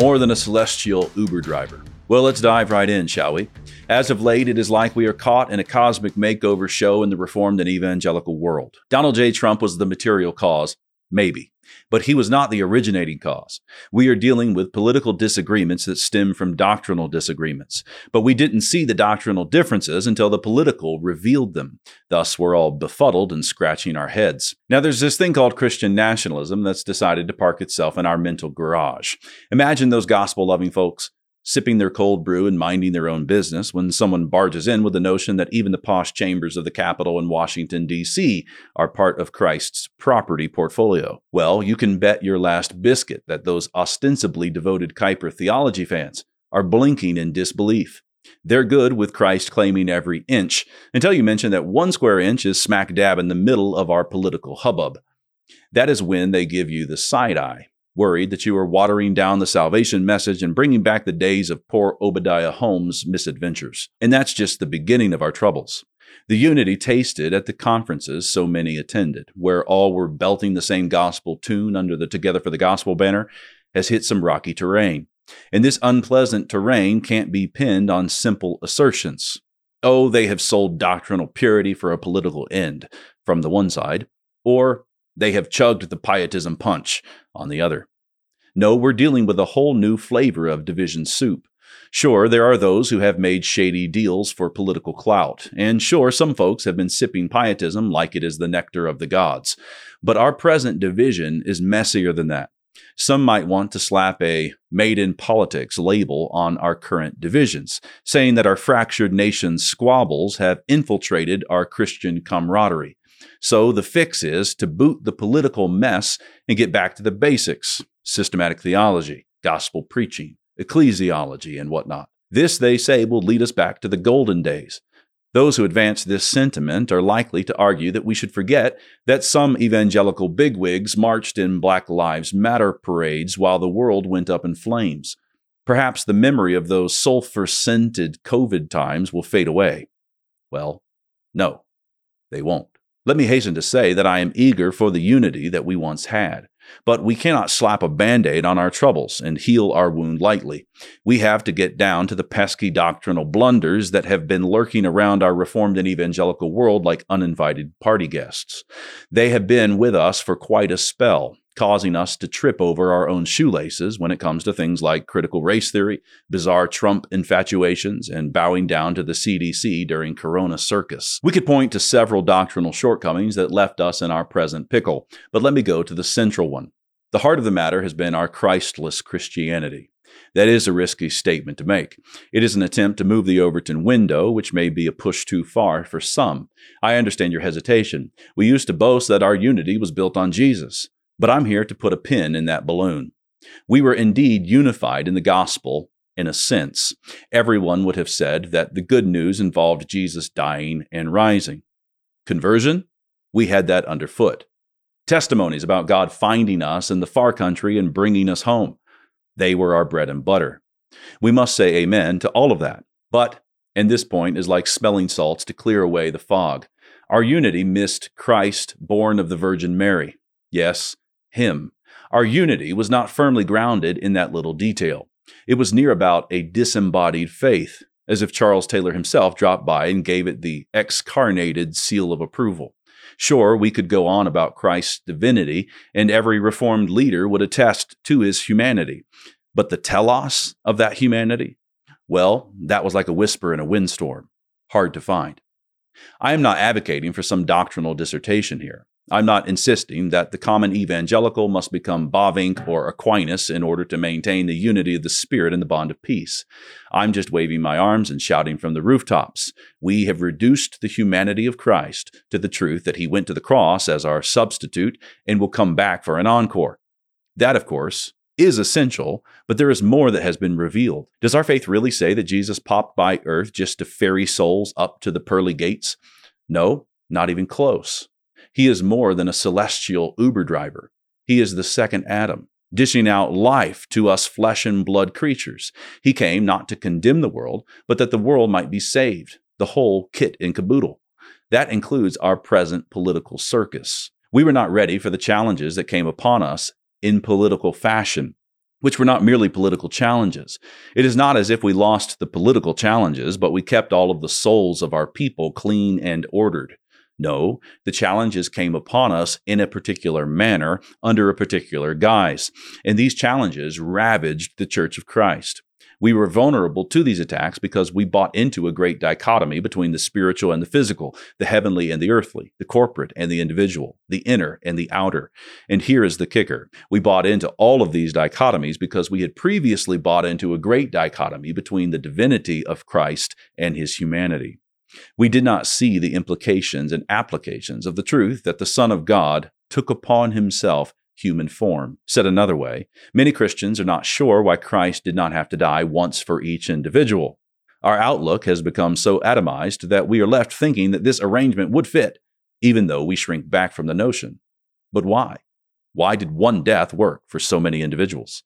More than a celestial Uber driver. Well, let's dive right in, shall we? As of late, it is like we are caught in a cosmic makeover show in the reformed and evangelical world. Donald J. Trump was the material cause, maybe. But he was not the originating cause. We are dealing with political disagreements that stem from doctrinal disagreements. But we didn't see the doctrinal differences until the political revealed them. Thus, we're all befuddled and scratching our heads. Now, there's this thing called Christian nationalism that's decided to park itself in our mental garage. Imagine those gospel loving folks sipping their cold brew and minding their own business when someone barges in with the notion that even the posh chambers of the Capitol in Washington, D.C. are part of Christ's property portfolio. Well, you can bet your last biscuit that those ostensibly devoted Kuyper theology fans are blinking in disbelief. They're good with Christ claiming every inch until you mention that one square inch is smack dab in the middle of our political hubbub. That is when they give you the side eye worried that you are watering down the salvation message and bringing back the days of poor Obadiah Holmes' misadventures. And that's just the beginning of our troubles. The unity tasted at the conferences so many attended, where all were belting the same gospel tune under the Together for the Gospel banner, has hit some rocky terrain. And this unpleasant terrain can't be pinned on simple assertions. Oh, they have sold doctrinal purity for a political end, from the one side, or they have chugged the pietism punch on the other. No, we're dealing with a whole new flavor of division soup. Sure, there are those who have made shady deals for political clout, and sure, some folks have been sipping pietism like it is the nectar of the gods. But our present division is messier than that. Some might want to slap a made in politics label on our current divisions, saying that our fractured nation's squabbles have infiltrated our Christian camaraderie. So the fix is to boot the political mess and get back to the basics systematic theology, gospel preaching, ecclesiology, and whatnot. This, they say, will lead us back to the golden days. Those who advance this sentiment are likely to argue that we should forget that some evangelical bigwigs marched in Black Lives Matter parades while the world went up in flames. Perhaps the memory of those sulfur scented COVID times will fade away. Well, no, they won't. Let me hasten to say that I am eager for the unity that we once had. But we cannot slap a band aid on our troubles and heal our wound lightly. We have to get down to the pesky doctrinal blunders that have been lurking around our Reformed and evangelical world like uninvited party guests. They have been with us for quite a spell, causing us to trip over our own shoelaces when it comes to things like critical race theory, bizarre Trump infatuations, and bowing down to the CDC during Corona circus. We could point to several doctrinal shortcomings that left us in our present pickle, but let me go to the central one. The heart of the matter has been our Christless Christianity. That is a risky statement to make. It is an attempt to move the Overton window, which may be a push too far for some. I understand your hesitation. We used to boast that our unity was built on Jesus. But I'm here to put a pin in that balloon. We were indeed unified in the gospel in a sense. Everyone would have said that the good news involved Jesus dying and rising. Conversion? We had that underfoot. Testimonies about God finding us in the far country and bringing us home. They were our bread and butter. We must say amen to all of that. But, and this point is like smelling salts to clear away the fog, our unity missed Christ born of the Virgin Mary. Yes, him. Our unity was not firmly grounded in that little detail. It was near about a disembodied faith, as if Charles Taylor himself dropped by and gave it the excarnated seal of approval. Sure, we could go on about Christ's divinity, and every Reformed leader would attest to his humanity. But the telos of that humanity? Well, that was like a whisper in a windstorm. Hard to find. I am not advocating for some doctrinal dissertation here. I'm not insisting that the common evangelical must become Bavinck or Aquinas in order to maintain the unity of the Spirit and the bond of peace. I'm just waving my arms and shouting from the rooftops. We have reduced the humanity of Christ to the truth that he went to the cross as our substitute and will come back for an encore. That, of course, is essential, but there is more that has been revealed. Does our faith really say that Jesus popped by earth just to ferry souls up to the pearly gates? No, not even close. He is more than a celestial Uber driver. He is the second Adam, dishing out life to us flesh and blood creatures. He came not to condemn the world, but that the world might be saved, the whole kit and caboodle. That includes our present political circus. We were not ready for the challenges that came upon us in political fashion. which were not merely political challenges. It is not as if we lost the political challenges, but we kept all of the souls of our people clean and ordered. No, the challenges came upon us in a particular manner, under a particular guise, and these challenges ravaged the Church of Christ. We were vulnerable to these attacks because we bought into a great dichotomy between the spiritual and the physical, the heavenly and the earthly, the corporate and the individual, the inner and the outer. And here is the kicker we bought into all of these dichotomies because we had previously bought into a great dichotomy between the divinity of Christ and his humanity. We did not see the implications and applications of the truth that the Son of God took upon himself human form. Said another way, many Christians are not sure why Christ did not have to die once for each individual. Our outlook has become so atomized that we are left thinking that this arrangement would fit, even though we shrink back from the notion. But why? Why did one death work for so many individuals?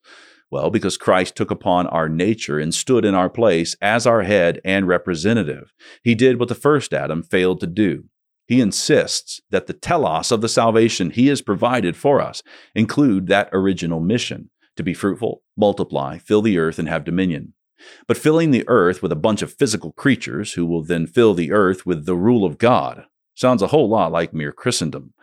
Well, because Christ took upon our nature and stood in our place as our head and representative. He did what the first Adam failed to do. He insists that the telos of the salvation he has provided for us include that original mission to be fruitful, multiply, fill the earth, and have dominion. But filling the earth with a bunch of physical creatures who will then fill the earth with the rule of God Sounds a whole lot like mere Christendom.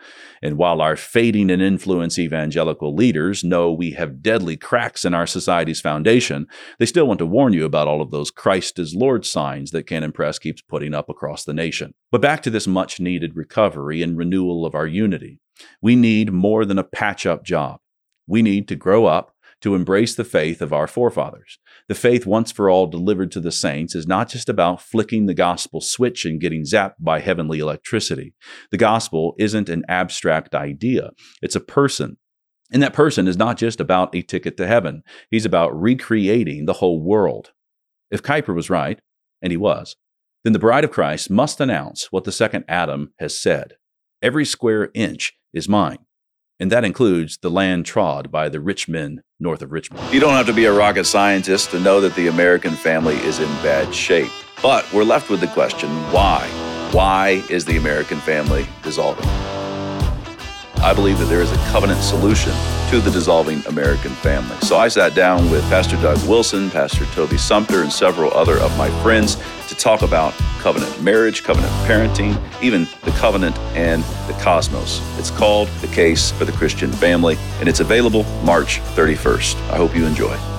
And while our fading and influence evangelical leaders know we have deadly cracks in our society's foundation, they still want to warn you about all of those Christ is Lord signs that Canon Press keeps putting up across the nation. But back to this much needed recovery and renewal of our unity. We need more than a patch up job. We need to grow up to embrace the faith of our forefathers. The faith once for all delivered to the saints is not just about flicking the gospel switch and getting zapped by heavenly electricity. The gospel isn't an abstract idea, it's a person. And that person is not just about a ticket to heaven, he's about recreating the whole world. If Kuyper was right, and he was, then the bride of Christ must announce what the second Adam has said Every square inch is mine and that includes the land trod by the rich men north of Richmond. You don't have to be a rocket scientist to know that the American family is in bad shape. But we're left with the question why? Why is the American family dissolving? I believe that there is a covenant solution to the dissolving American family. So I sat down with Pastor Doug Wilson, Pastor Toby Sumpter, and several other of my friends to talk about covenant marriage, covenant parenting, even the covenant and the cosmos. It's called The Case for the Christian Family, and it's available March 31st. I hope you enjoy.